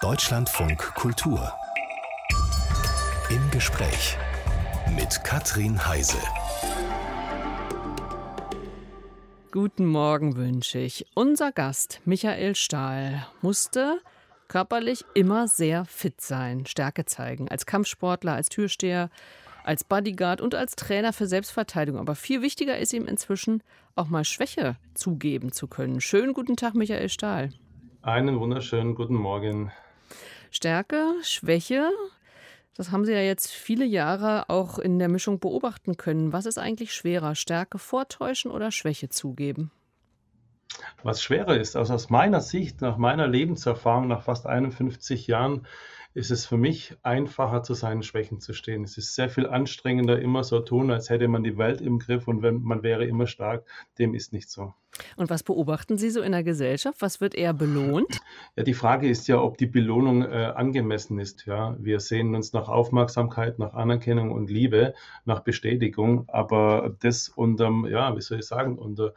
Deutschlandfunk Kultur. Im Gespräch mit Katrin Heise. Guten Morgen wünsche ich. Unser Gast, Michael Stahl, musste körperlich immer sehr fit sein, Stärke zeigen. Als Kampfsportler, als Türsteher, als Bodyguard und als Trainer für Selbstverteidigung. Aber viel wichtiger ist ihm inzwischen auch mal Schwäche zugeben zu können. Schönen guten Tag, Michael Stahl. Einen wunderschönen guten Morgen. Stärke, Schwäche, das haben Sie ja jetzt viele Jahre auch in der Mischung beobachten können. Was ist eigentlich schwerer, Stärke vortäuschen oder Schwäche zugeben? Was schwerer ist, also aus meiner Sicht, nach meiner Lebenserfahrung, nach fast 51 Jahren, ist es für mich einfacher, zu seinen Schwächen zu stehen. Es ist sehr viel anstrengender, immer so tun, als hätte man die Welt im Griff und wenn man wäre immer stark. Dem ist nicht so. Und was beobachten Sie so in der Gesellschaft? Was wird eher belohnt? Ja, die Frage ist ja, ob die Belohnung äh, angemessen ist. Ja, wir sehen uns nach Aufmerksamkeit, nach Anerkennung und Liebe, nach Bestätigung, aber das unter, ja, wie soll ich sagen, unter,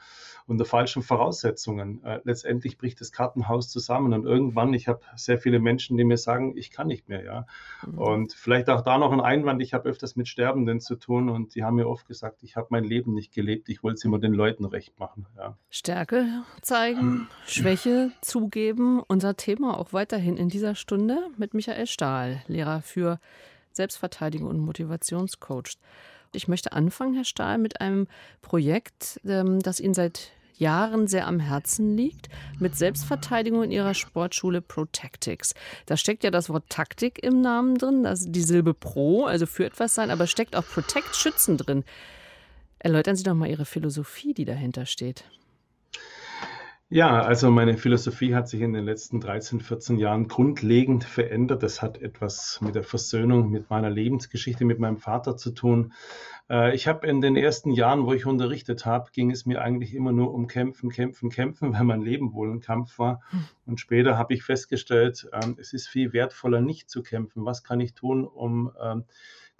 unter falschen Voraussetzungen. Äh, letztendlich bricht das Kartenhaus zusammen und irgendwann, ich habe sehr viele Menschen, die mir sagen, ich kann nicht mehr. Ja, mhm. und vielleicht auch da noch ein Einwand. Ich habe öfters mit Sterbenden zu tun und die haben mir oft gesagt, ich habe mein Leben nicht gelebt. Ich wollte es immer den Leuten recht machen. Ja. Stärke zeigen, Schwäche zugeben. Unser Thema auch weiterhin in dieser Stunde mit Michael Stahl, Lehrer für Selbstverteidigung und Motivationscoach. Ich möchte anfangen, Herr Stahl, mit einem Projekt, ähm, das Ihnen seit Jahren sehr am Herzen liegt, mit Selbstverteidigung in Ihrer Sportschule Protectics. Da steckt ja das Wort Taktik im Namen drin, also die Silbe Pro, also für etwas sein, aber steckt auch Protect, Schützen drin. Erläutern Sie doch mal Ihre Philosophie, die dahinter steht. Ja, also meine Philosophie hat sich in den letzten 13, 14 Jahren grundlegend verändert. Das hat etwas mit der Versöhnung mit meiner Lebensgeschichte, mit meinem Vater zu tun. Äh, ich habe in den ersten Jahren, wo ich unterrichtet habe, ging es mir eigentlich immer nur um Kämpfen, Kämpfen, Kämpfen, weil mein Leben wohl ein Kampf war. Und später habe ich festgestellt, ähm, es ist viel wertvoller, nicht zu kämpfen. Was kann ich tun, um ähm,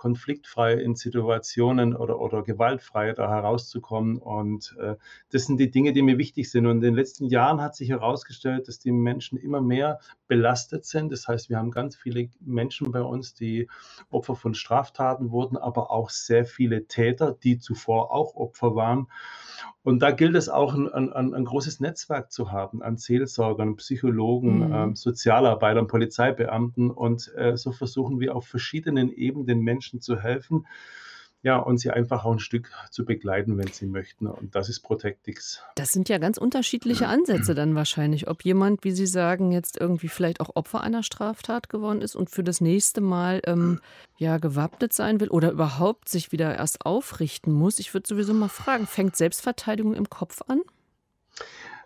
konfliktfrei in Situationen oder, oder gewaltfrei da herauszukommen. Und äh, das sind die Dinge, die mir wichtig sind. Und in den letzten Jahren hat sich herausgestellt, dass die Menschen immer mehr belastet sind. Das heißt, wir haben ganz viele Menschen bei uns, die Opfer von Straftaten wurden, aber auch sehr viele Täter, die zuvor auch Opfer waren. Und da gilt es auch, ein, ein, ein großes Netzwerk zu haben an Seelsorgern, Psychologen, mhm. ähm, Sozialarbeitern, Polizeibeamten. Und äh, so versuchen wir auf verschiedenen Ebenen den Menschen zu helfen ja, und sie einfach auch ein Stück zu begleiten, wenn sie möchten. Und das ist Protectix. Das sind ja ganz unterschiedliche Ansätze dann wahrscheinlich. Ob jemand, wie Sie sagen, jetzt irgendwie vielleicht auch Opfer einer Straftat geworden ist und für das nächste Mal ähm, ja gewappnet sein will oder überhaupt sich wieder erst aufrichten muss. Ich würde sowieso mal fragen, fängt Selbstverteidigung im Kopf an?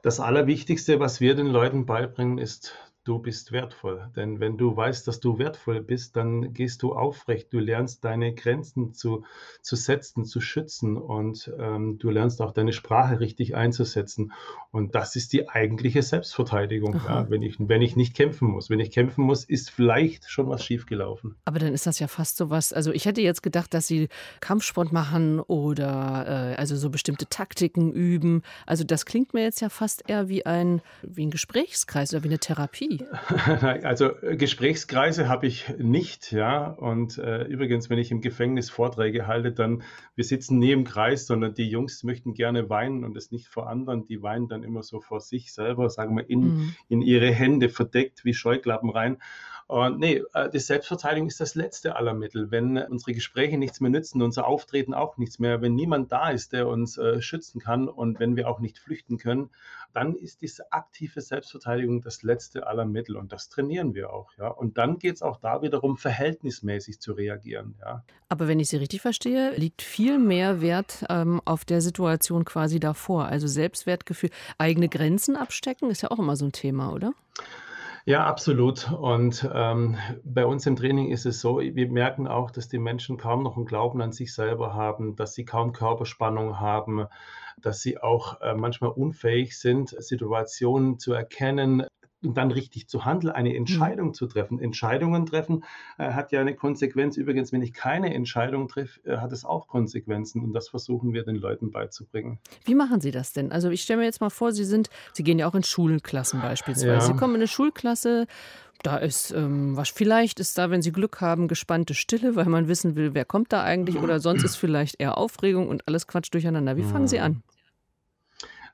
Das Allerwichtigste, was wir den Leuten beibringen, ist du bist wertvoll. Denn wenn du weißt, dass du wertvoll bist, dann gehst du aufrecht. Du lernst deine Grenzen zu, zu setzen, zu schützen und ähm, du lernst auch deine Sprache richtig einzusetzen. Und das ist die eigentliche Selbstverteidigung, ja, wenn, ich, wenn ich nicht kämpfen muss. Wenn ich kämpfen muss, ist vielleicht schon was schiefgelaufen. Aber dann ist das ja fast so was. Also ich hätte jetzt gedacht, dass sie Kampfsport machen oder äh, also so bestimmte Taktiken üben. Also das klingt mir jetzt ja fast eher wie ein, wie ein Gesprächskreis oder wie eine Therapie. Also Gesprächskreise habe ich nicht, ja. Und äh, übrigens, wenn ich im Gefängnis Vorträge halte, dann wir sitzen nie im Kreis, sondern die Jungs möchten gerne weinen und es nicht vor anderen. Die weinen dann immer so vor sich selber, sagen wir, in, mhm. in ihre Hände verdeckt wie Scheuklappen rein. Und nee, äh, die Selbstverteidigung ist das letzte aller Mittel. Wenn unsere Gespräche nichts mehr nützen, unser Auftreten auch nichts mehr, wenn niemand da ist, der uns äh, schützen kann und wenn wir auch nicht flüchten können, dann ist diese aktive Selbstverteidigung das letzte aller Mittel und das trainieren wir auch, ja. Und dann geht es auch da wiederum verhältnismäßig zu reagieren, ja. Aber wenn ich Sie richtig verstehe, liegt viel mehr Wert ähm, auf der Situation quasi davor. Also Selbstwertgefühl, eigene Grenzen abstecken ist ja auch immer so ein Thema, oder? Ja, absolut. Und ähm, bei uns im Training ist es so, wir merken auch, dass die Menschen kaum noch einen Glauben an sich selber haben, dass sie kaum Körperspannung haben, dass sie auch äh, manchmal unfähig sind, Situationen zu erkennen, und dann richtig zu handeln, eine mhm. Entscheidung mhm. zu treffen. Entscheidungen treffen äh, hat ja eine Konsequenz. Übrigens, wenn ich keine Entscheidung treffe, äh, hat es auch Konsequenzen. Und das versuchen wir den Leuten beizubringen. Wie machen Sie das denn? Also ich stelle mir jetzt mal vor, Sie sind, Sie gehen ja auch in Schulklassen beispielsweise. Ja. Sie kommen in eine Schulklasse, Da ist, ähm, was vielleicht ist da, wenn Sie Glück haben, gespannte Stille, weil man wissen will, wer kommt da eigentlich, oder sonst ist vielleicht eher Aufregung und alles Quatsch durcheinander. Wie fangen Sie an?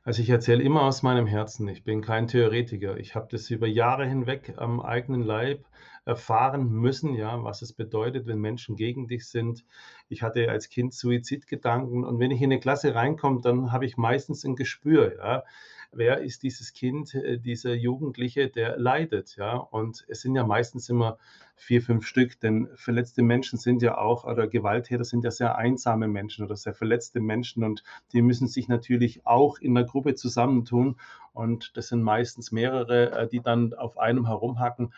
Also ich erzähle immer aus meinem Herzen. Ich bin kein Theoretiker. Ich habe das über Jahre hinweg am eigenen Leib erfahren müssen, ja, was es bedeutet, wenn Menschen gegen dich sind. Ich hatte als Kind Suizidgedanken und wenn ich in eine Klasse reinkomme, dann habe ich meistens ein Gespür, ja wer ist dieses Kind, äh, dieser Jugendliche, der leidet, ja. Und es sind ja meistens immer vier, fünf Stück, denn verletzte Menschen sind ja auch, oder Gewalttäter sind ja sehr einsame Menschen oder sehr verletzte Menschen und die müssen sich natürlich auch in der Gruppe zusammentun und das sind meistens mehrere, äh, die dann auf einem herumhacken.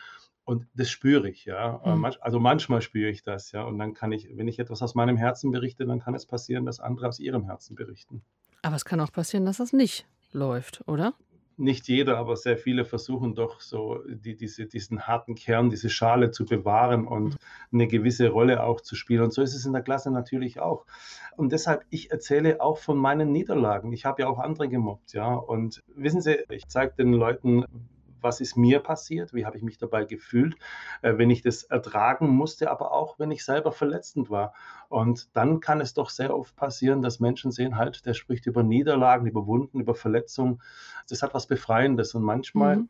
Und das spüre ich, ja. Mhm. Also manchmal spüre ich das, ja. Und dann kann ich, wenn ich etwas aus meinem Herzen berichte, dann kann es passieren, dass andere aus ihrem Herzen berichten. Aber es kann auch passieren, dass das nicht läuft, oder? Nicht jeder, aber sehr viele versuchen doch so die, diese, diesen harten Kern, diese Schale zu bewahren und eine gewisse Rolle auch zu spielen. Und so ist es in der Klasse natürlich auch. Und deshalb, ich erzähle auch von meinen Niederlagen. Ich habe ja auch andere gemobbt, ja. Und wissen Sie, ich zeige den Leuten, was ist mir passiert, wie habe ich mich dabei gefühlt, äh, wenn ich das ertragen musste, aber auch wenn ich selber verletzend war. Und dann kann es doch sehr oft passieren, dass Menschen sehen, halt, der spricht über Niederlagen, über Wunden, über Verletzungen. Das hat was Befreiendes und manchmal mhm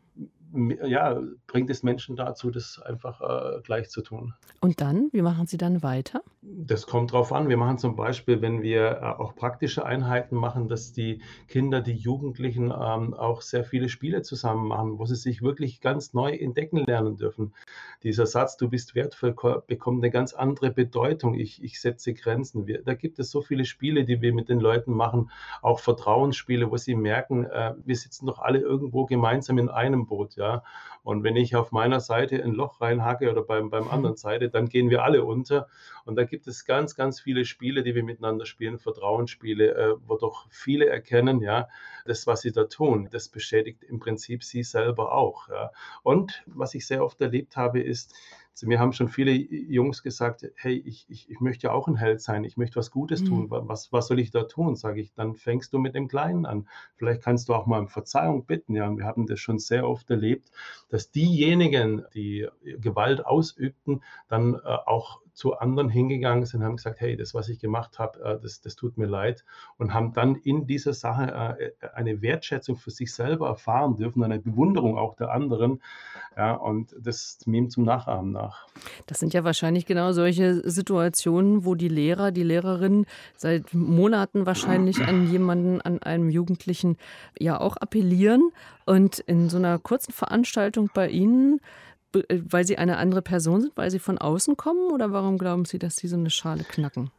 ja, bringt es Menschen dazu, das einfach äh, gleich zu tun. Und dann, wie machen Sie dann weiter? Das kommt drauf an. Wir machen zum Beispiel, wenn wir äh, auch praktische Einheiten machen, dass die Kinder, die Jugendlichen ähm, auch sehr viele Spiele zusammen machen, wo sie sich wirklich ganz neu entdecken lernen dürfen. Dieser Satz, du bist wertvoll, bekommt eine ganz andere Bedeutung. Ich, ich setze Grenzen. Wir, da gibt es so viele Spiele, die wir mit den Leuten machen, auch Vertrauensspiele, wo sie merken, äh, wir sitzen doch alle irgendwo gemeinsam in einem Boot. Ja? Ja? Und wenn ich auf meiner Seite ein Loch reinhacke oder beim, beim mhm. anderen Seite, dann gehen wir alle unter. Und da gibt es ganz, ganz viele Spiele, die wir miteinander spielen, Vertrauensspiele, äh, wo doch viele erkennen, ja, das, was sie da tun, das beschädigt im Prinzip sie selber auch. Ja? Und was ich sehr oft erlebt habe, ist, also mir haben schon viele Jungs gesagt, hey, ich, ich, ich möchte ja auch ein Held sein, ich möchte was Gutes mhm. tun. Was, was soll ich da tun? Sage ich, dann fängst du mit dem Kleinen an. Vielleicht kannst du auch mal um Verzeihung bitten. Ja, und wir haben das schon sehr oft erlebt, dass diejenigen, die Gewalt ausübten, dann äh, auch zu anderen hingegangen sind, haben gesagt, hey, das, was ich gemacht habe, äh, das, das tut mir leid und haben dann in dieser Sache äh, eine Wertschätzung für sich selber erfahren dürfen, eine Bewunderung auch der anderen. Ja, und das ihm zum Nachahmen nach. Das sind ja wahrscheinlich genau solche Situationen, wo die Lehrer, die Lehrerinnen seit Monaten wahrscheinlich an jemanden, an einem Jugendlichen ja auch appellieren. Und in so einer kurzen Veranstaltung bei Ihnen weil sie eine andere Person sind, weil sie von außen kommen oder warum glauben Sie, dass sie so eine Schale knacken?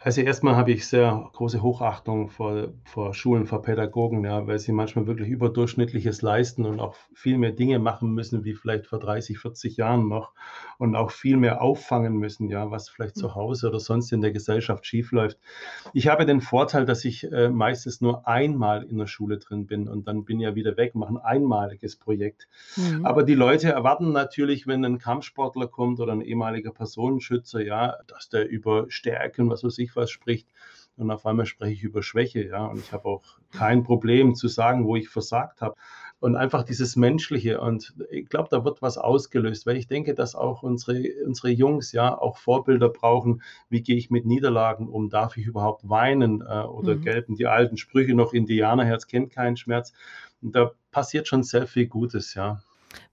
Also erstmal habe ich sehr große Hochachtung vor, vor Schulen, vor Pädagogen, ja, weil sie manchmal wirklich überdurchschnittliches leisten und auch viel mehr Dinge machen müssen, wie vielleicht vor 30, 40 Jahren noch und auch viel mehr auffangen müssen, ja, was vielleicht zu Hause oder sonst in der Gesellschaft schiefläuft. Ich habe den Vorteil, dass ich äh, meistens nur einmal in der Schule drin bin und dann bin ich ja wieder weg, mache ein einmaliges Projekt. Mhm. Aber die Leute erwarten natürlich, wenn ein Kampfsportler kommt oder ein ehemaliger Personenschützer, ja, dass der über Stärken, was weiß ich, was spricht. Und auf einmal spreche ich über Schwäche, ja. Und ich habe auch kein Problem zu sagen, wo ich versagt habe. Und einfach dieses Menschliche. Und ich glaube, da wird was ausgelöst, weil ich denke, dass auch unsere, unsere Jungs ja auch Vorbilder brauchen. Wie gehe ich mit Niederlagen um? Darf ich überhaupt weinen? Äh, oder mhm. gelten die alten Sprüche noch, Indianerherz kennt keinen Schmerz. Und da passiert schon sehr viel Gutes, ja.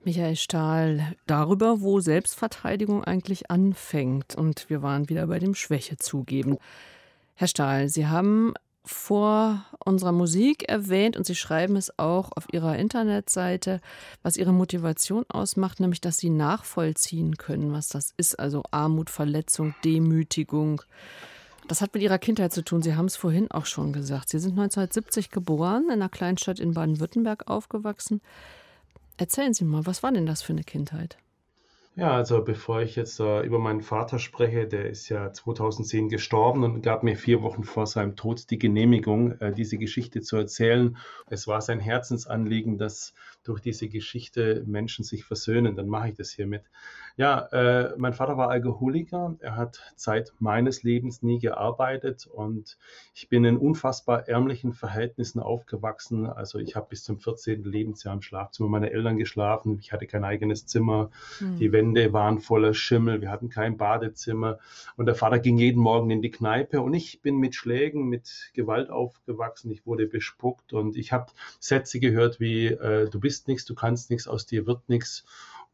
Michael Stahl, darüber, wo Selbstverteidigung eigentlich anfängt. Und wir waren wieder bei dem Schwäche zugeben. Herr Stahl, Sie haben vor unserer Musik erwähnt und Sie schreiben es auch auf Ihrer Internetseite, was Ihre Motivation ausmacht, nämlich dass Sie nachvollziehen können, was das ist, also Armut, Verletzung, Demütigung. Das hat mit Ihrer Kindheit zu tun. Sie haben es vorhin auch schon gesagt. Sie sind 1970 geboren, in einer Kleinstadt in Baden-Württemberg aufgewachsen. Erzählen Sie mal, was war denn das für eine Kindheit? Ja, also bevor ich jetzt äh, über meinen Vater spreche, der ist ja 2010 gestorben und gab mir vier Wochen vor seinem Tod die Genehmigung, äh, diese Geschichte zu erzählen. Es war sein Herzensanliegen, dass durch diese Geschichte Menschen sich versöhnen. Dann mache ich das hiermit. Ja, äh, mein Vater war Alkoholiker. Er hat Zeit meines Lebens nie gearbeitet und ich bin in unfassbar ärmlichen Verhältnissen aufgewachsen. Also ich habe bis zum 14. Lebensjahr im Schlafzimmer meiner Eltern geschlafen. Ich hatte kein eigenes Zimmer. Mhm. Die Wände waren voller Schimmel. Wir hatten kein Badezimmer. Und der Vater ging jeden Morgen in die Kneipe und ich bin mit Schlägen, mit Gewalt aufgewachsen. Ich wurde bespuckt und ich habe Sätze gehört wie, äh, du bist nichts, du kannst nichts, aus dir wird nichts.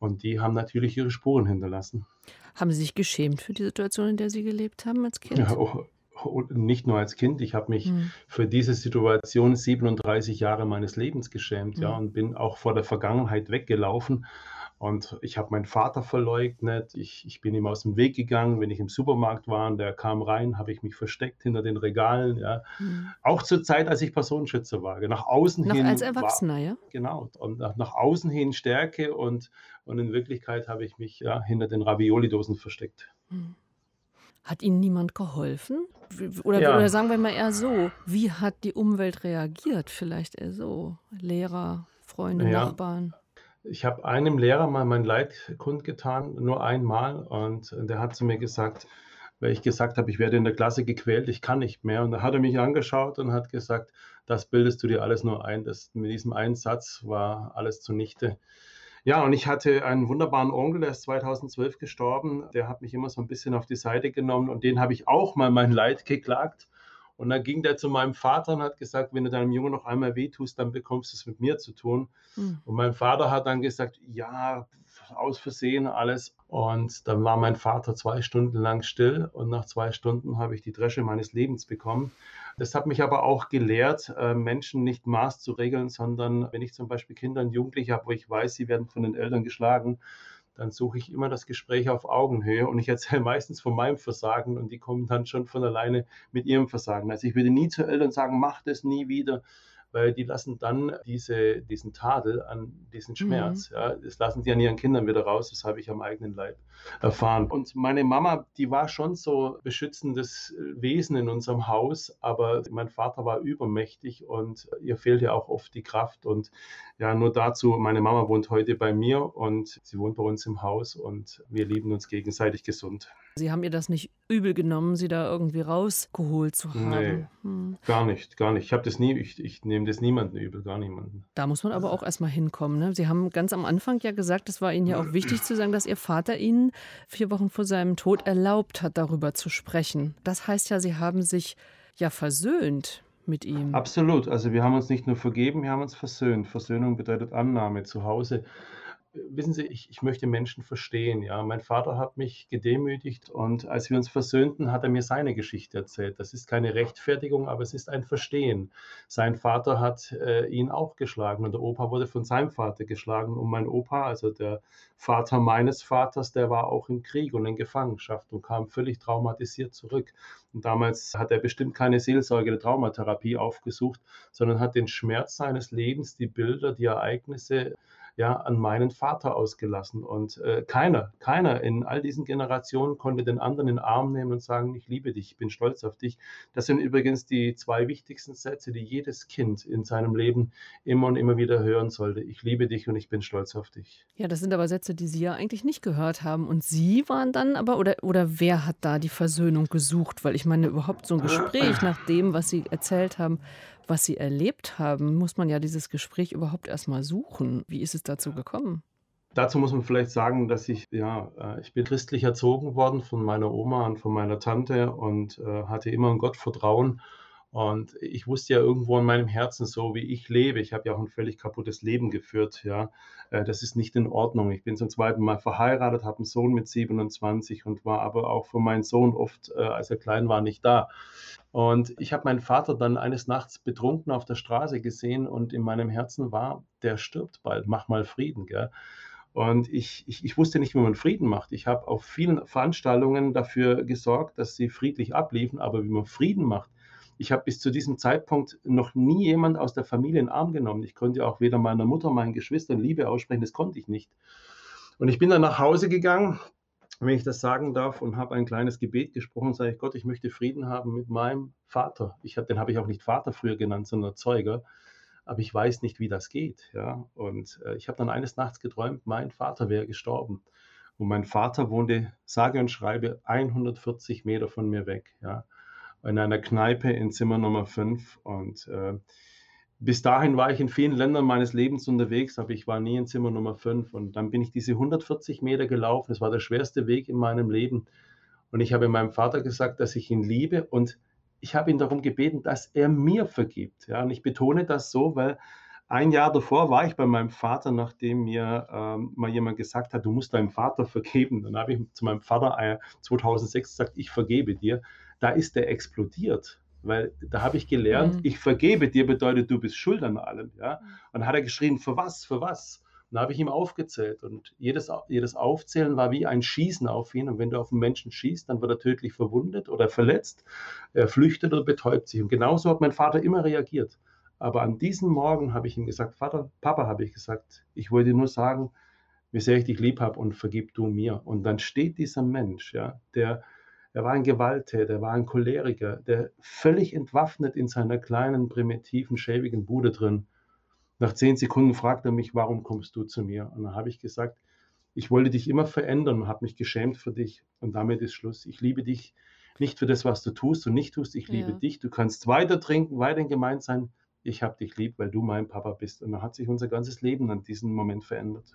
Und die haben natürlich ihre Spuren hinterlassen. Haben Sie sich geschämt für die Situation, in der Sie gelebt haben als Kind? Ja, oh, oh, nicht nur als Kind. Ich habe mich hm. für diese Situation 37 Jahre meines Lebens geschämt, hm. ja, und bin auch vor der Vergangenheit weggelaufen und ich habe meinen Vater verleugnet. Ich, ich bin ihm aus dem Weg gegangen, wenn ich im Supermarkt war und der kam rein, habe ich mich versteckt hinter den Regalen. Ja. Mhm. Auch zur Zeit, als ich Personenschützer war. Nach außen Noch hin. als Erwachsener, war, ja? Genau. Und nach, nach, außen hin Stärke und, und in Wirklichkeit habe ich mich ja, hinter den Ravioli-Dosen versteckt. Mhm. Hat Ihnen niemand geholfen? Oder, ja. oder sagen wir mal eher so, wie hat die Umwelt reagiert? Vielleicht eher so, Lehrer, Freunde, ja. Nachbarn. Ich habe einem Lehrer mal mein Leid kundgetan, nur einmal. Und der hat zu mir gesagt, weil ich gesagt habe, ich werde in der Klasse gequält, ich kann nicht mehr. Und da hat er mich angeschaut und hat gesagt, das bildest du dir alles nur ein. Das, mit diesem einen Satz war alles zunichte. Ja, und ich hatte einen wunderbaren Onkel, der ist 2012 gestorben. Der hat mich immer so ein bisschen auf die Seite genommen und den habe ich auch mal mein Leid geklagt. Und dann ging der zu meinem Vater und hat gesagt, wenn du deinem Jungen noch einmal wehtust, dann bekommst du es mit mir zu tun. Mhm. Und mein Vater hat dann gesagt, ja, aus Versehen alles. Und dann war mein Vater zwei Stunden lang still und nach zwei Stunden habe ich die Dresche meines Lebens bekommen. Das hat mich aber auch gelehrt, äh, Menschen nicht Maß zu regeln, sondern wenn ich zum Beispiel Kinder und Jugendliche habe, wo ich weiß, sie werden von den Eltern geschlagen, dann suche ich immer das Gespräch auf Augenhöhe und ich erzähle meistens von meinem Versagen und die kommen dann schon von alleine mit ihrem Versagen. Also ich würde nie zu Eltern sagen, mach das nie wieder, weil die lassen dann diese, diesen Tadel an diesen Schmerz. Mhm. Ja, das lassen die an ihren Kindern wieder raus. Das habe ich am eigenen Leib erfahren. Und meine Mama, die war schon so beschützendes Wesen in unserem Haus, aber mein Vater war übermächtig und ihr fehlte auch oft die Kraft. Und ja, nur dazu, meine Mama wohnt heute bei mir und sie wohnt bei uns im Haus und wir lieben uns gegenseitig gesund. Sie haben ihr das nicht übel genommen, sie da irgendwie rausgeholt zu haben. Nee, hm. gar nicht, gar nicht. Ich habe das nie, ich, ich nehme das niemanden übel, gar niemanden. Da muss man aber auch erstmal hinkommen. Ne? Sie haben ganz am Anfang ja gesagt, es war Ihnen ja auch wichtig zu sagen, dass Ihr Vater Ihnen vier Wochen vor seinem Tod erlaubt hat, darüber zu sprechen. Das heißt ja, Sie haben sich ja versöhnt mit ihm. Absolut. Also wir haben uns nicht nur vergeben, wir haben uns versöhnt. Versöhnung bedeutet Annahme zu Hause wissen Sie, ich, ich möchte Menschen verstehen. Ja, mein Vater hat mich gedemütigt und als wir uns versöhnten, hat er mir seine Geschichte erzählt. Das ist keine Rechtfertigung, aber es ist ein Verstehen. Sein Vater hat äh, ihn auch geschlagen und der Opa wurde von seinem Vater geschlagen. Und mein Opa, also der Vater meines Vaters, der war auch im Krieg und in Gefangenschaft und kam völlig traumatisiert zurück. Und damals hat er bestimmt keine Seelsorge der Traumatherapie aufgesucht, sondern hat den Schmerz seines Lebens, die Bilder, die Ereignisse ja, an meinen Vater ausgelassen. Und äh, keiner, keiner in all diesen Generationen konnte den anderen in den Arm nehmen und sagen, ich liebe dich, ich bin stolz auf dich. Das sind übrigens die zwei wichtigsten Sätze, die jedes Kind in seinem Leben immer und immer wieder hören sollte. Ich liebe dich und ich bin stolz auf dich. Ja, das sind aber Sätze, die Sie ja eigentlich nicht gehört haben. Und Sie waren dann aber, oder, oder wer hat da die Versöhnung gesucht? Weil ich meine, überhaupt so ein Gespräch nach dem, was Sie erzählt haben, was Sie erlebt haben, muss man ja dieses Gespräch überhaupt erstmal suchen. Wie ist es dazu gekommen? Dazu muss man vielleicht sagen, dass ich, ja, äh, ich bin christlich erzogen worden von meiner Oma und von meiner Tante und äh, hatte immer ein Gottvertrauen und ich wusste ja irgendwo in meinem Herzen, so wie ich lebe, ich habe ja auch ein völlig kaputtes Leben geführt, ja, äh, das ist nicht in Ordnung. Ich bin zum zweiten Mal verheiratet, habe einen Sohn mit 27 und war aber auch für meinen Sohn oft, äh, als er klein war, nicht da. Und ich habe meinen Vater dann eines Nachts betrunken auf der Straße gesehen und in meinem Herzen war, der stirbt bald, mach mal Frieden, gell. Und ich, ich, ich, wusste nicht, wie man Frieden macht. Ich habe auf vielen Veranstaltungen dafür gesorgt, dass sie friedlich abliefen, aber wie man Frieden macht, ich habe bis zu diesem Zeitpunkt noch nie jemand aus der Familie in den Arm genommen. Ich konnte auch weder meiner Mutter, meinen Geschwistern Liebe aussprechen, das konnte ich nicht. Und ich bin dann nach Hause gegangen, wenn ich das sagen darf, und habe ein kleines Gebet gesprochen, sage ich, Gott, ich möchte Frieden haben mit meinem Vater. Ich hab, den habe ich auch nicht Vater früher genannt, sondern Zeuger. Aber ich weiß nicht, wie das geht. Ja? Und äh, ich habe dann eines Nachts geträumt, mein Vater wäre gestorben. Und mein Vater wohnte, sage und schreibe, 140 Meter von mir weg. Ja? In einer Kneipe in Zimmer Nummer 5. Und äh, bis dahin war ich in vielen Ländern meines Lebens unterwegs, aber ich war nie in Zimmer Nummer 5. Und dann bin ich diese 140 Meter gelaufen. Das war der schwerste Weg in meinem Leben. Und ich habe meinem Vater gesagt, dass ich ihn liebe und ich habe ihn darum gebeten, dass er mir vergibt. Ja, und ich betone das so, weil ein Jahr davor war ich bei meinem Vater, nachdem mir ähm, mal jemand gesagt hat, du musst deinem Vater vergeben. Dann habe ich zu meinem Vater äh, 2006 gesagt, ich vergebe dir. Da ist er explodiert. Weil da habe ich gelernt, mhm. ich vergebe dir bedeutet, du bist schuld an allem. Ja? Mhm. Und dann hat er geschrien, für was, für was? Und da habe ich ihm aufgezählt. Und jedes, jedes Aufzählen war wie ein Schießen auf ihn. Und wenn du auf einen Menschen schießt, dann wird er tödlich verwundet oder verletzt, er flüchtet oder betäubt sich. Und genauso hat mein Vater immer reagiert. Aber an diesem Morgen habe ich ihm gesagt, Vater, Papa, habe ich gesagt, ich wollte nur sagen, wie sehr ich dich lieb habe und vergib du mir. Und dann steht dieser Mensch, ja, der er war ein Gewalttäter, er war ein Choleriker, der völlig entwaffnet in seiner kleinen, primitiven, schäbigen Bude drin. Nach zehn Sekunden fragt er mich, warum kommst du zu mir? Und dann habe ich gesagt, ich wollte dich immer verändern und habe mich geschämt für dich. Und damit ist Schluss. Ich liebe dich nicht für das, was du tust und nicht tust. Ich liebe ja. dich. Du kannst weiter trinken, weiter gemeint sein ich habe dich lieb, weil du mein Papa bist. Und dann hat sich unser ganzes Leben an diesem Moment verändert.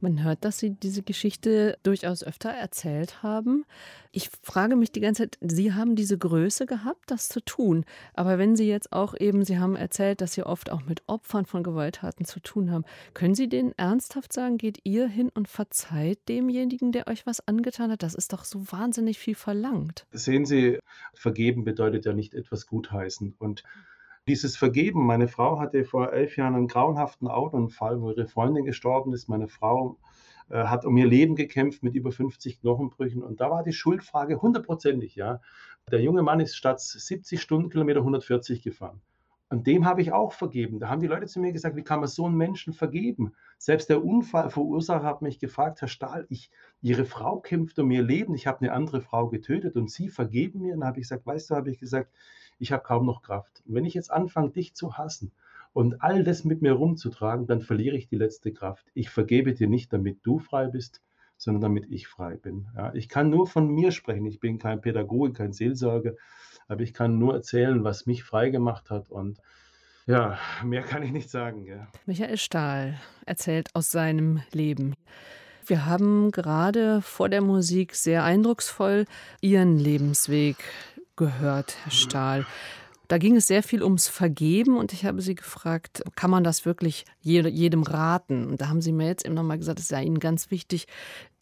Man hört, dass Sie diese Geschichte durchaus öfter erzählt haben. Ich frage mich die ganze Zeit, Sie haben diese Größe gehabt, das zu tun. Aber wenn Sie jetzt auch eben, Sie haben erzählt, dass Sie oft auch mit Opfern von Gewalttaten zu tun haben, können Sie denen ernsthaft sagen, geht ihr hin und verzeiht demjenigen, der euch was angetan hat? Das ist doch so wahnsinnig viel verlangt. Sehen Sie, vergeben bedeutet ja nicht etwas gutheißen. Und dieses Vergeben, meine Frau hatte vor elf Jahren einen grauenhaften Autounfall, wo ihre Freundin gestorben ist. Meine Frau äh, hat um ihr Leben gekämpft mit über 50 Knochenbrüchen. Und da war die Schuldfrage hundertprozentig, ja. Der junge Mann ist statt 70 Stundenkilometer 140 gefahren. Und dem habe ich auch vergeben. Da haben die Leute zu mir gesagt, wie kann man so einen Menschen vergeben? Selbst der Unfallverursacher hat mich gefragt, Herr Stahl, ich, Ihre Frau kämpft um ihr Leben, ich habe eine andere Frau getötet und Sie vergeben mir. Und dann habe ich gesagt, weißt du, habe ich gesagt, ich habe kaum noch Kraft. Und wenn ich jetzt anfange, dich zu hassen und all das mit mir rumzutragen, dann verliere ich die letzte Kraft. Ich vergebe dir nicht, damit du frei bist, sondern damit ich frei bin. Ja, ich kann nur von mir sprechen. Ich bin kein Pädagoge, kein Seelsorger, aber ich kann nur erzählen, was mich frei gemacht hat und ja, mehr kann ich nicht sagen. Ja. Michael Stahl erzählt aus seinem Leben. Wir haben gerade vor der Musik sehr eindrucksvoll Ihren Lebensweg gehört, Herr Stahl. Da ging es sehr viel ums Vergeben und ich habe Sie gefragt, kann man das wirklich jedem raten? Und da haben Sie mir jetzt eben nochmal gesagt, es sei Ihnen ganz wichtig,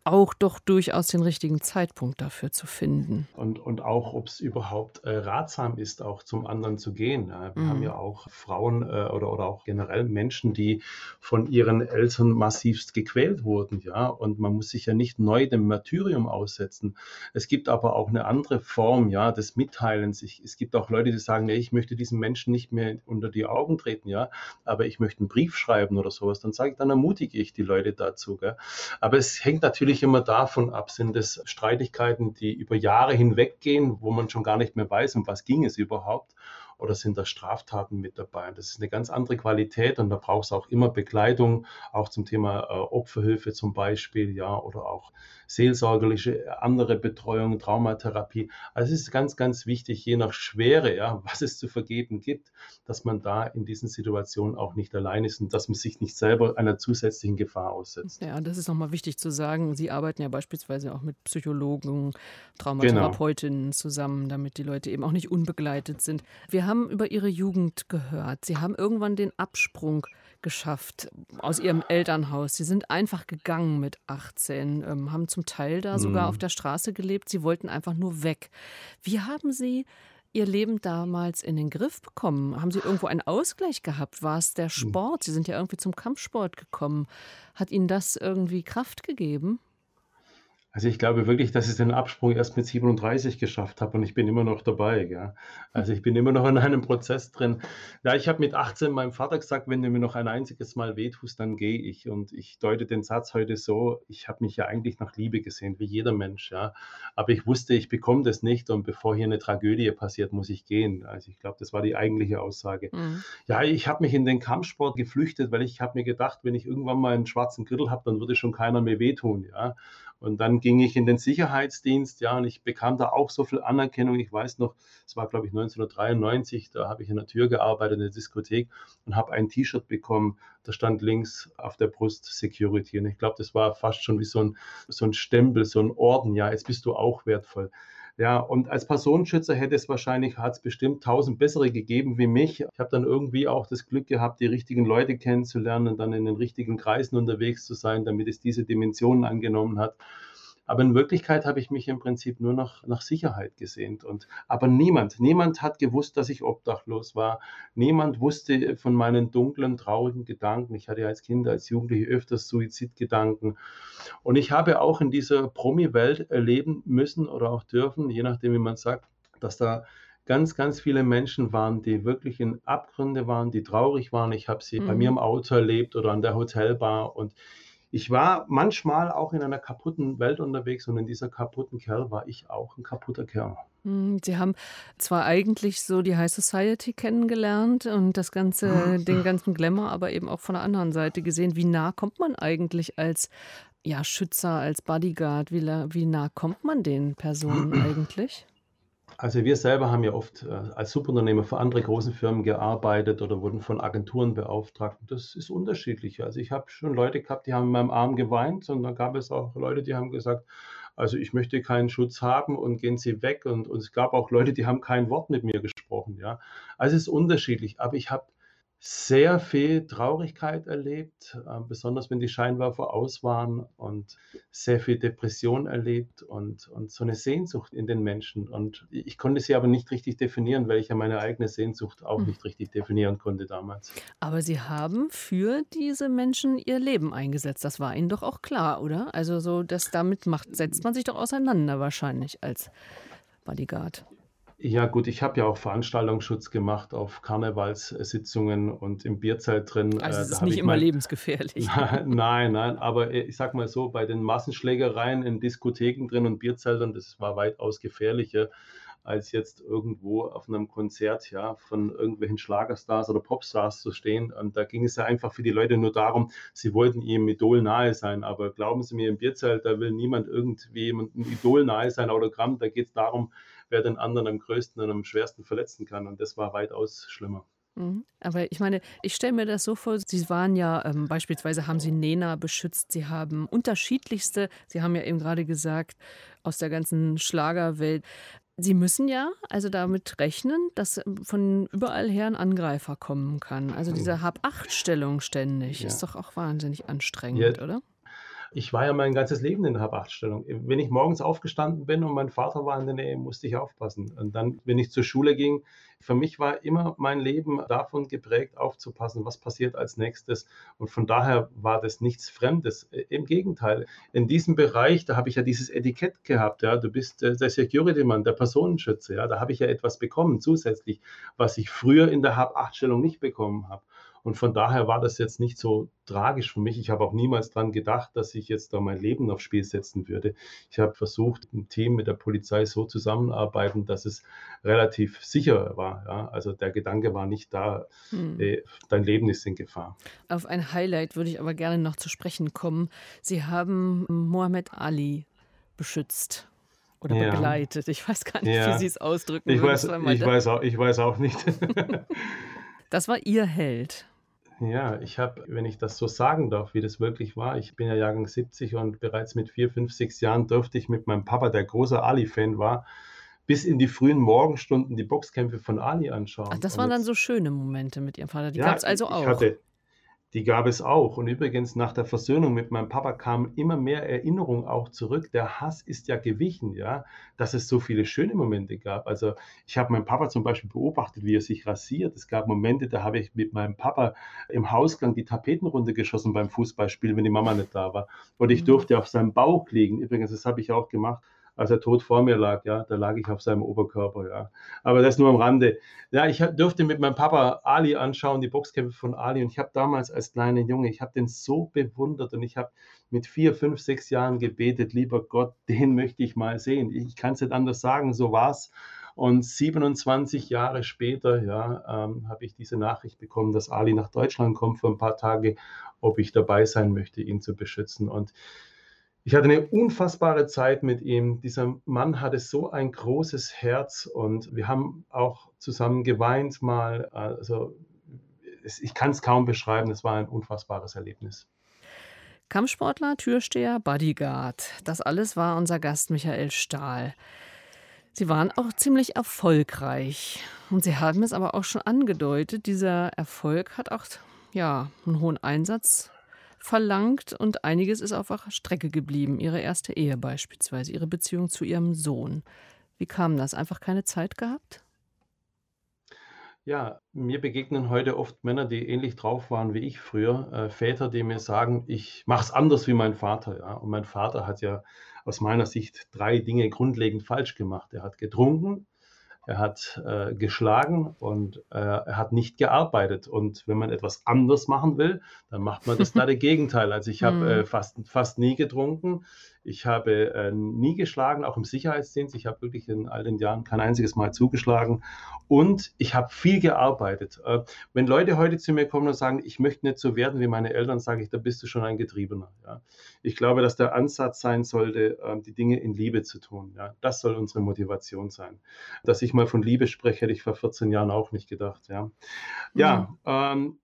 auch doch durchaus den richtigen Zeitpunkt dafür zu finden. Und, und auch, ob es überhaupt äh, ratsam ist, auch zum anderen zu gehen. Ja, wir mhm. haben ja auch Frauen äh, oder, oder auch generell Menschen, die von ihren Eltern massivst gequält wurden. Ja, und man muss sich ja nicht neu dem Martyrium aussetzen. Es gibt aber auch eine andere Form ja, des Mitteilens. Ich, es gibt auch Leute, die sagen, nee, ich möchte diesen Menschen nicht mehr unter die Augen treten, ja, aber ich möchte einen Brief schreiben oder sowas. Dann sage ich, dann ermutige ich die Leute dazu. Gell? Aber es hängt natürlich natürlich immer davon ab, sind es Streitigkeiten, die über Jahre hinweg gehen, wo man schon gar nicht mehr weiß, um was ging es überhaupt oder sind da Straftaten mit dabei? Das ist eine ganz andere Qualität und da braucht es auch immer Begleitung, auch zum Thema äh, Opferhilfe zum Beispiel, ja, oder auch seelsorgerliche andere Betreuung, Traumatherapie. Also es ist ganz, ganz wichtig, je nach Schwere, ja, was es zu vergeben gibt, dass man da in diesen Situationen auch nicht allein ist und dass man sich nicht selber einer zusätzlichen Gefahr aussetzt. Ja, das ist nochmal wichtig zu sagen. Sie arbeiten ja beispielsweise auch mit Psychologen, Traumatherapeutinnen genau. zusammen, damit die Leute eben auch nicht unbegleitet sind. Wir haben über Ihre Jugend gehört. Sie haben irgendwann den Absprung geschafft aus Ihrem Elternhaus. Sie sind einfach gegangen mit 18, ähm, haben zum Teil da sogar mhm. auf der Straße gelebt. Sie wollten einfach nur weg. Wie haben Sie Ihr Leben damals in den Griff bekommen? Haben Sie irgendwo einen Ausgleich gehabt? War es der hm. Sport? Sie sind ja irgendwie zum Kampfsport gekommen. Hat Ihnen das irgendwie Kraft gegeben? Also ich glaube wirklich, dass ich den Absprung erst mit 37 geschafft habe und ich bin immer noch dabei. Gell? Also ich bin immer noch in einem Prozess drin. Ja, ich habe mit 18 meinem Vater gesagt, wenn du mir noch ein einziges Mal wehtust, dann gehe ich. Und ich deute den Satz heute so, ich habe mich ja eigentlich nach Liebe gesehen, wie jeder Mensch. Ja? Aber ich wusste, ich bekomme das nicht und bevor hier eine Tragödie passiert, muss ich gehen. Also ich glaube, das war die eigentliche Aussage. Mhm. Ja, ich habe mich in den Kampfsport geflüchtet, weil ich habe mir gedacht, wenn ich irgendwann mal einen schwarzen Gürtel habe, dann würde schon keiner mehr wehtun. Ja? Und dann ging ich in den Sicherheitsdienst, ja, und ich bekam da auch so viel Anerkennung. Ich weiß noch, es war, glaube ich, 1993, da habe ich in der Tür gearbeitet, in der Diskothek und habe ein T-Shirt bekommen, da stand links auf der Brust Security. Und ich glaube, das war fast schon wie so ein, so ein Stempel, so ein Orden, ja, jetzt bist du auch wertvoll. Ja, und als Personenschützer hätte es wahrscheinlich, hat es bestimmt tausend bessere gegeben wie mich. Ich habe dann irgendwie auch das Glück gehabt, die richtigen Leute kennenzulernen und dann in den richtigen Kreisen unterwegs zu sein, damit es diese Dimensionen angenommen hat. Aber in Wirklichkeit habe ich mich im Prinzip nur noch nach Sicherheit gesehnt. Und, aber niemand, niemand hat gewusst, dass ich obdachlos war. Niemand wusste von meinen dunklen, traurigen Gedanken. Ich hatte als Kind, als Jugendliche öfters Suizidgedanken. Und ich habe auch in dieser Promi-Welt erleben müssen oder auch dürfen, je nachdem, wie man sagt, dass da ganz, ganz viele Menschen waren, die wirklich in Abgründe waren, die traurig waren. Ich habe sie mhm. bei mir im Auto erlebt oder an der Hotelbar und ich war manchmal auch in einer kaputten Welt unterwegs und in dieser kaputten Kerl war ich auch ein kaputter Kerl. Hm, Sie haben zwar eigentlich so die High Society kennengelernt und das ganze, den ganzen Glamour, aber eben auch von der anderen Seite gesehen. Wie nah kommt man eigentlich als ja, Schützer, als Bodyguard? Wie, wie nah kommt man den Personen eigentlich? Also wir selber haben ja oft äh, als Subunternehmer für andere große Firmen gearbeitet oder wurden von Agenturen beauftragt. Das ist unterschiedlich. Also ich habe schon Leute gehabt, die haben in meinem Arm geweint und dann gab es auch Leute, die haben gesagt, also ich möchte keinen Schutz haben und gehen Sie weg. Und, und es gab auch Leute, die haben kein Wort mit mir gesprochen. Ja, also es ist unterschiedlich. Aber ich habe sehr viel Traurigkeit erlebt, äh, besonders wenn die Scheinwerfer aus waren und sehr viel Depression erlebt und, und so eine Sehnsucht in den Menschen. Und ich konnte sie aber nicht richtig definieren, weil ich ja meine eigene Sehnsucht auch hm. nicht richtig definieren konnte damals. Aber Sie haben für diese Menschen ihr Leben eingesetzt. Das war Ihnen doch auch klar, oder? Also so, dass damit macht, setzt man sich doch auseinander wahrscheinlich als Bodyguard. Ja, gut, ich habe ja auch Veranstaltungsschutz gemacht auf Karnevalssitzungen und im Bierzelt drin. Also, es äh, ist nicht immer mein... lebensgefährlich. nein, nein, aber ich sag mal so, bei den Massenschlägereien in Diskotheken drin und Bierzeltern, das war weitaus gefährlicher als jetzt irgendwo auf einem Konzert ja, von irgendwelchen Schlagerstars oder Popstars zu stehen. Und da ging es ja einfach für die Leute nur darum, sie wollten ihrem Idol nahe sein. Aber glauben Sie mir, im Bierzelt, da will niemand irgendwie ein Idol nahe sein, Autogramm. Da geht es darum, wer den anderen am größten und am schwersten verletzen kann. Und das war weitaus schlimmer. Mhm. Aber ich meine, ich stelle mir das so vor, Sie waren ja ähm, beispielsweise, haben Sie Nena beschützt, Sie haben unterschiedlichste, Sie haben ja eben gerade gesagt, aus der ganzen Schlagerwelt. Sie müssen ja also damit rechnen, dass von überall her ein Angreifer kommen kann. Also diese Hab-Acht-Stellung ständig ja. ist doch auch wahnsinnig anstrengend, ja. oder? Ich war ja mein ganzes Leben in der Habachtstellung. Wenn ich morgens aufgestanden bin und mein Vater war in der Nähe, musste ich aufpassen. Und dann, wenn ich zur Schule ging, für mich war immer mein Leben davon geprägt, aufzupassen, was passiert als nächstes. Und von daher war das nichts Fremdes. Im Gegenteil, in diesem Bereich, da habe ich ja dieses Etikett gehabt. Ja, du bist der Security-Mann, der Personenschütze. Ja, da habe ich ja etwas bekommen zusätzlich, was ich früher in der Hab-8-Stellung nicht bekommen habe. Und von daher war das jetzt nicht so tragisch für mich. Ich habe auch niemals daran gedacht, dass ich jetzt da mein Leben aufs Spiel setzen würde. Ich habe versucht, ein Team mit der Polizei so zusammenarbeiten, dass es relativ sicher war. Ja? Also der Gedanke war nicht da, hm. äh, dein Leben ist in Gefahr. Auf ein Highlight würde ich aber gerne noch zu sprechen kommen. Sie haben Mohammed Ali beschützt oder ja. begleitet. Ich weiß gar nicht, ja. wie Sie es ausdrücken. Ich, weiß, ich, weiß auch, ich weiß auch nicht. das war Ihr Held. Ja, ich habe, wenn ich das so sagen darf, wie das wirklich war, ich bin ja Jahrgang 70 und bereits mit vier, fünf, sechs Jahren durfte ich mit meinem Papa, der großer Ali-Fan war, bis in die frühen Morgenstunden die Boxkämpfe von Ali anschauen. Ach, das waren dann so schöne Momente mit Ihrem Vater. Die ja, gab es also auch. Hatte, die gab es auch. Und übrigens, nach der Versöhnung mit meinem Papa kamen immer mehr Erinnerungen auch zurück. Der Hass ist ja gewichen, ja, dass es so viele schöne Momente gab. Also ich habe meinen Papa zum Beispiel beobachtet, wie er sich rasiert. Es gab Momente, da habe ich mit meinem Papa im Hausgang die Tapeten runtergeschossen beim Fußballspiel, wenn die Mama nicht da war. Und ich mhm. durfte auf seinem Bauch liegen. Übrigens, das habe ich auch gemacht als er tot vor mir lag, ja, da lag ich auf seinem Oberkörper, ja. Aber das nur am Rande. Ja, ich durfte mit meinem Papa Ali anschauen, die Boxkämpfe von Ali, und ich habe damals als kleiner Junge, ich habe den so bewundert und ich habe mit vier, fünf, sechs Jahren gebetet, lieber Gott, den möchte ich mal sehen. Ich kann es nicht anders sagen, so war's. Und 27 Jahre später ja, ähm, habe ich diese Nachricht bekommen, dass Ali nach Deutschland kommt für ein paar Tage, ob ich dabei sein möchte, ihn zu beschützen. Und ich hatte eine unfassbare Zeit mit ihm. Dieser Mann hatte so ein großes Herz und wir haben auch zusammen geweint mal. Also ich kann es kaum beschreiben. Es war ein unfassbares Erlebnis. Kampfsportler, Türsteher, Bodyguard. Das alles war unser Gast Michael Stahl. Sie waren auch ziemlich erfolgreich. Und Sie haben es aber auch schon angedeutet, dieser Erfolg hat auch ja, einen hohen Einsatz verlangt und einiges ist auf der Strecke geblieben. Ihre erste Ehe beispielsweise, ihre Beziehung zu ihrem Sohn. Wie kam das? Einfach keine Zeit gehabt? Ja, mir begegnen heute oft Männer, die ähnlich drauf waren wie ich früher. Äh, Väter, die mir sagen, ich mache es anders wie mein Vater. Ja? Und mein Vater hat ja aus meiner Sicht drei Dinge grundlegend falsch gemacht. Er hat getrunken, er hat äh, geschlagen und äh, er hat nicht gearbeitet. Und wenn man etwas anders machen will, dann macht man das gerade Gegenteil. Also ich habe äh, hm. fast, fast nie getrunken. Ich habe äh, nie geschlagen, auch im Sicherheitsdienst. Ich habe wirklich in all den Jahren kein einziges Mal zugeschlagen. Und ich habe viel gearbeitet. Äh, wenn Leute heute zu mir kommen und sagen, ich möchte nicht so werden wie meine Eltern, sage ich, da bist du schon ein Getriebener. Ja? Ich glaube, dass der Ansatz sein sollte, äh, die Dinge in Liebe zu tun. Ja? Das soll unsere Motivation sein. Dass ich mal von Liebe spreche, hätte ich vor 14 Jahren auch nicht gedacht. Ja, ja mhm. ähm,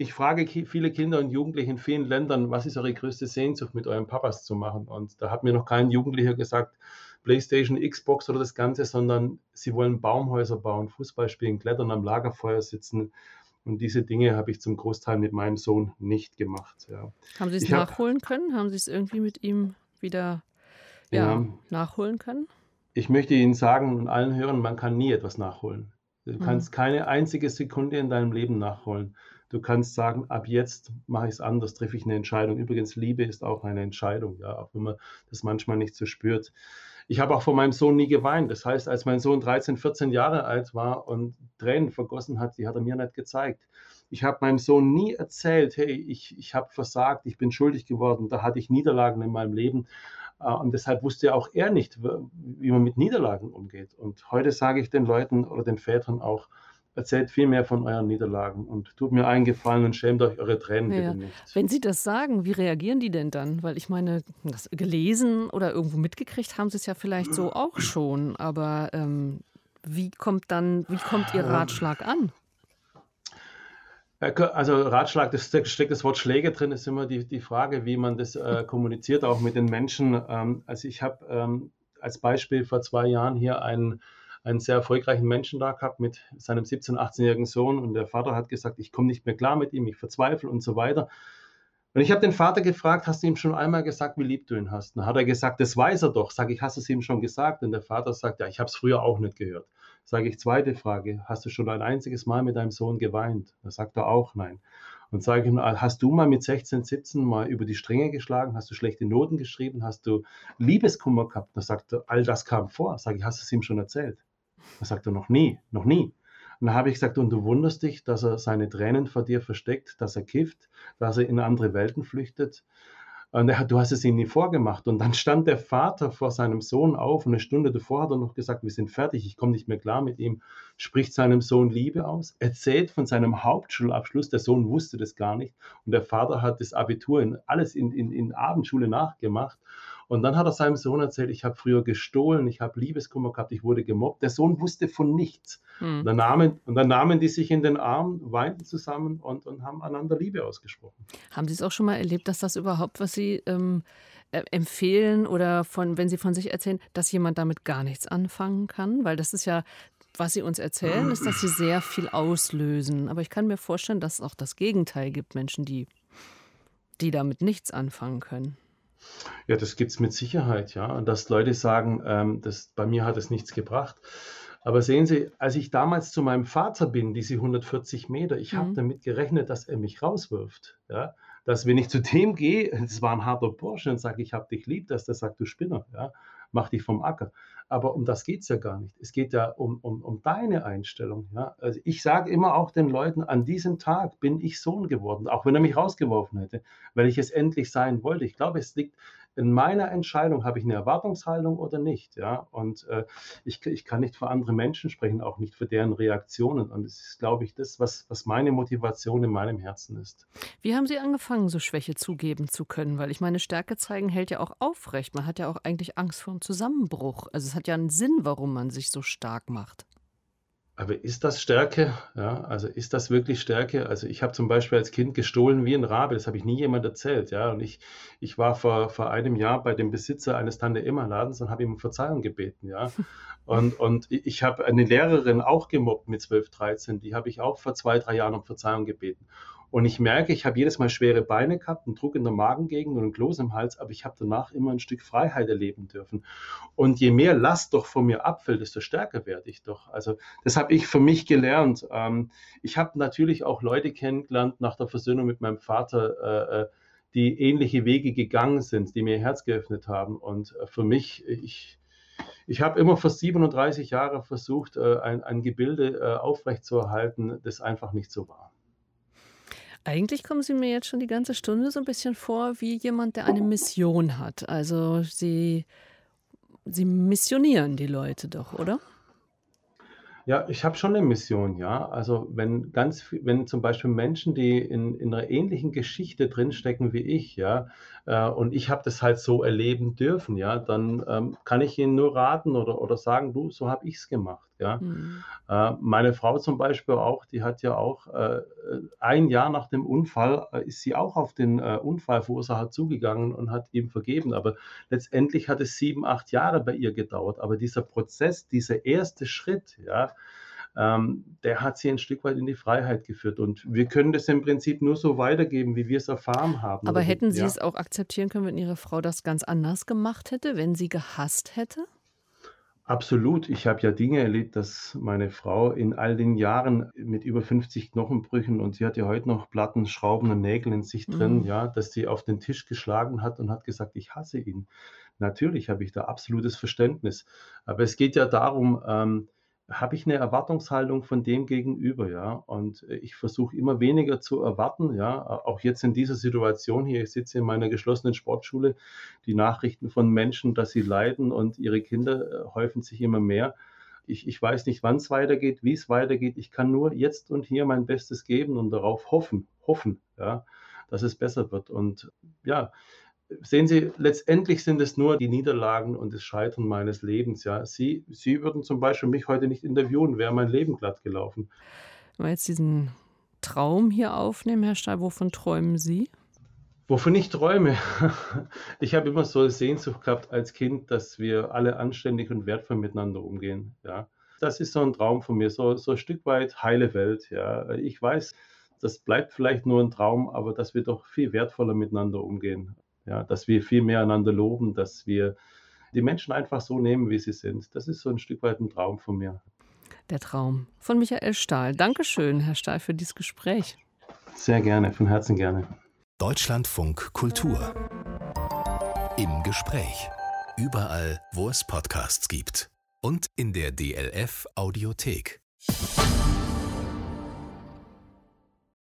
ich frage viele Kinder und Jugendliche in vielen Ländern, was ist eure größte Sehnsucht, mit euren Papas zu machen? Und da hat mir noch kein Jugendlicher gesagt, PlayStation, Xbox oder das Ganze, sondern sie wollen Baumhäuser bauen, Fußball spielen, klettern, am Lagerfeuer sitzen. Und diese Dinge habe ich zum Großteil mit meinem Sohn nicht gemacht. Ja. Haben Sie es nachholen hab, können? Haben Sie es irgendwie mit ihm wieder ja, ja, nachholen können? Ich möchte Ihnen sagen und allen hören, man kann nie etwas nachholen. Du mhm. kannst keine einzige Sekunde in deinem Leben nachholen. Du kannst sagen, ab jetzt mache ich es anders, treffe ich eine Entscheidung. Übrigens, Liebe ist auch eine Entscheidung, ja, auch wenn man das manchmal nicht so spürt. Ich habe auch vor meinem Sohn nie geweint. Das heißt, als mein Sohn 13, 14 Jahre alt war und Tränen vergossen hat, die hat er mir nicht gezeigt. Ich habe meinem Sohn nie erzählt, hey, ich, ich habe versagt, ich bin schuldig geworden, da hatte ich Niederlagen in meinem Leben. Äh, und deshalb wusste auch er nicht, wie man mit Niederlagen umgeht. Und heute sage ich den Leuten oder den Vätern auch, erzählt viel mehr von euren Niederlagen und tut mir einen Gefallen und schämt euch eure Tränen ja. bitte nicht. Wenn Sie das sagen, wie reagieren die denn dann? Weil ich meine, das gelesen oder irgendwo mitgekriegt haben Sie es ja vielleicht so auch schon, aber ähm, wie kommt dann, wie kommt Ihr Ratschlag an? Also Ratschlag, das steckt das Wort Schläge drin, ist immer die, die Frage, wie man das äh, kommuniziert, auch mit den Menschen. Ähm, also ich habe ähm, als Beispiel vor zwei Jahren hier einen einen sehr erfolgreichen Menschen da gehabt mit seinem 17-, 18-jährigen Sohn und der Vater hat gesagt, ich komme nicht mehr klar mit ihm, ich verzweifle und so weiter. Und ich habe den Vater gefragt, hast du ihm schon einmal gesagt, wie lieb du ihn hast? Dann hat er gesagt, das weiß er doch. Sage ich, hast du es ihm schon gesagt? Und der Vater sagt, ja, ich habe es früher auch nicht gehört. Sage ich, zweite Frage, hast du schon ein einziges Mal mit deinem Sohn geweint? Da sagt er auch nein. Und sage ich ihm, hast du mal mit 16, 17 mal über die Stränge geschlagen? Hast du schlechte Noten geschrieben? Hast du Liebeskummer gehabt? Da sagt er, all das kam vor. Sage ich, hast du es ihm schon erzählt? Da sagt er, noch nie, noch nie. Und da habe ich gesagt, und du wunderst dich, dass er seine Tränen vor dir versteckt, dass er kifft, dass er in andere Welten flüchtet. Und er hat, du hast es ihm nie vorgemacht. Und dann stand der Vater vor seinem Sohn auf und eine Stunde davor hat er noch gesagt, wir sind fertig, ich komme nicht mehr klar mit ihm, spricht seinem Sohn Liebe aus, erzählt von seinem Hauptschulabschluss, der Sohn wusste das gar nicht. Und der Vater hat das Abitur in alles in, in, in Abendschule nachgemacht. Und dann hat er seinem Sohn erzählt, ich habe früher gestohlen, ich habe Liebeskummer gehabt, ich wurde gemobbt. Der Sohn wusste von nichts. Mhm. Und, dann nahmen, und dann nahmen die sich in den Arm, weinten zusammen und, und haben einander Liebe ausgesprochen. Haben Sie es auch schon mal erlebt, dass das überhaupt, was Sie ähm, äh, empfehlen oder von, wenn Sie von sich erzählen, dass jemand damit gar nichts anfangen kann? Weil das ist ja was Sie uns erzählen, ist, dass Sie sehr viel auslösen. Aber ich kann mir vorstellen, dass es auch das Gegenteil gibt, Menschen, die, die damit nichts anfangen können. Ja, das gibt es mit Sicherheit, ja. Und dass Leute sagen, ähm, das, bei mir hat es nichts gebracht. Aber sehen Sie, als ich damals zu meinem Vater bin, diese 140 Meter, ich mhm. habe damit gerechnet, dass er mich rauswirft. Ja? Dass wenn ich zu dem gehe, das war ein harter Bursche und sage, ich habe dich lieb, dass der sagt, du Spinner, ja? mach dich vom Acker. Aber um das geht es ja gar nicht. Es geht ja um, um, um deine Einstellung. Ja? Also ich sage immer auch den Leuten, an diesem Tag bin ich Sohn geworden, auch wenn er mich rausgeworfen hätte, weil ich es endlich sein wollte. Ich glaube, es liegt in meiner Entscheidung, habe ich eine Erwartungshaltung oder nicht. Ja? Und äh, ich, ich kann nicht für andere Menschen sprechen, auch nicht für deren Reaktionen. Und es ist, glaube ich, das, was, was meine Motivation in meinem Herzen ist. Wie haben Sie angefangen, so Schwäche zugeben zu können? Weil ich meine, Stärke zeigen hält ja auch aufrecht. Man hat ja auch eigentlich Angst vor einem Zusammenbruch. Also es hat ja einen Sinn, warum man sich so stark macht. Aber ist das Stärke? Ja, also ist das wirklich Stärke? Also ich habe zum Beispiel als Kind gestohlen wie ein Rabe, das habe ich nie jemand erzählt. Ja, und ich, ich war vor, vor einem Jahr bei dem Besitzer eines Tante-Emma-Ladens und habe ihm um Verzeihung gebeten. Ja, und, und ich habe eine Lehrerin auch gemobbt mit 12, 13, die habe ich auch vor zwei, drei Jahren um Verzeihung gebeten. Und ich merke, ich habe jedes Mal schwere Beine gehabt, einen Druck in der Magengegend und einen Kloß im Hals, aber ich habe danach immer ein Stück Freiheit erleben dürfen. Und je mehr Last doch von mir abfällt, desto stärker werde ich doch. Also das habe ich für mich gelernt. Ähm, ich habe natürlich auch Leute kennengelernt nach der Versöhnung mit meinem Vater, äh, äh, die ähnliche Wege gegangen sind, die mir ihr Herz geöffnet haben. Und äh, für mich, ich, ich habe immer vor 37 Jahren versucht, ein, ein Gebilde aufrechtzuerhalten, das einfach nicht so war. Eigentlich kommen Sie mir jetzt schon die ganze Stunde so ein bisschen vor wie jemand, der eine Mission hat. Also Sie, Sie missionieren die Leute doch, oder? Ja, ich habe schon eine Mission, ja. Also wenn ganz, wenn zum Beispiel Menschen, die in, in einer ähnlichen Geschichte drinstecken wie ich, ja, und ich habe das halt so erleben dürfen, ja, dann ähm, kann ich ihnen nur raten oder, oder sagen, du, so habe ich es gemacht, ja. Mhm. Äh, meine Frau zum Beispiel auch, die hat ja auch äh, ein Jahr nach dem Unfall äh, ist sie auch auf den äh, Unfallverursacher zugegangen und hat ihm vergeben. Aber letztendlich hat es sieben, acht Jahre bei ihr gedauert. Aber dieser Prozess, dieser erste Schritt, ja, der hat sie ein Stück weit in die Freiheit geführt. Und wir können das im Prinzip nur so weitergeben, wie wir es erfahren haben. Aber hätten Sie ja. es auch akzeptieren können, wenn Ihre Frau das ganz anders gemacht hätte, wenn sie gehasst hätte? Absolut. Ich habe ja Dinge erlebt, dass meine Frau in all den Jahren mit über 50 Knochenbrüchen und sie hat ja heute noch Platten, Schrauben und Nägel in sich drin, mhm. ja, dass sie auf den Tisch geschlagen hat und hat gesagt, ich hasse ihn. Natürlich habe ich da absolutes Verständnis. Aber es geht ja darum, ähm, habe ich eine Erwartungshaltung von dem gegenüber, ja. Und äh, ich versuche immer weniger zu erwarten, ja. Auch jetzt in dieser Situation hier, ich sitze in meiner geschlossenen Sportschule, die Nachrichten von Menschen, dass sie leiden und ihre Kinder äh, häufen sich immer mehr. Ich, ich weiß nicht, wann es weitergeht, wie es weitergeht. Ich kann nur jetzt und hier mein Bestes geben und darauf hoffen, hoffen, ja, dass es besser wird. Und ja, sehen Sie, letztendlich sind es nur die Niederlagen und das Scheitern meines Lebens. Ja, Sie, Sie würden zum Beispiel mich heute nicht interviewen, wäre mein Leben glatt gelaufen. Wenn wir jetzt diesen Traum hier aufnehmen, Herr Stahl, wovon träumen Sie? Wovon ich träume? Ich habe immer so Sehnsucht gehabt als Kind, dass wir alle anständig und wertvoll miteinander umgehen. Ja, das ist so ein Traum von mir, so, so ein Stück weit heile Welt. Ja, ich weiß, das bleibt vielleicht nur ein Traum, aber dass wir doch viel wertvoller miteinander umgehen ja, dass wir viel mehr einander loben, dass wir die Menschen einfach so nehmen, wie sie sind. Das ist so ein Stück weit ein Traum von mir. Der Traum von Michael Stahl. Dankeschön, Herr Stahl, für dieses Gespräch. Sehr gerne, von Herzen gerne. Deutschlandfunk Kultur. Im Gespräch. Überall, wo es Podcasts gibt. Und in der DLF Audiothek.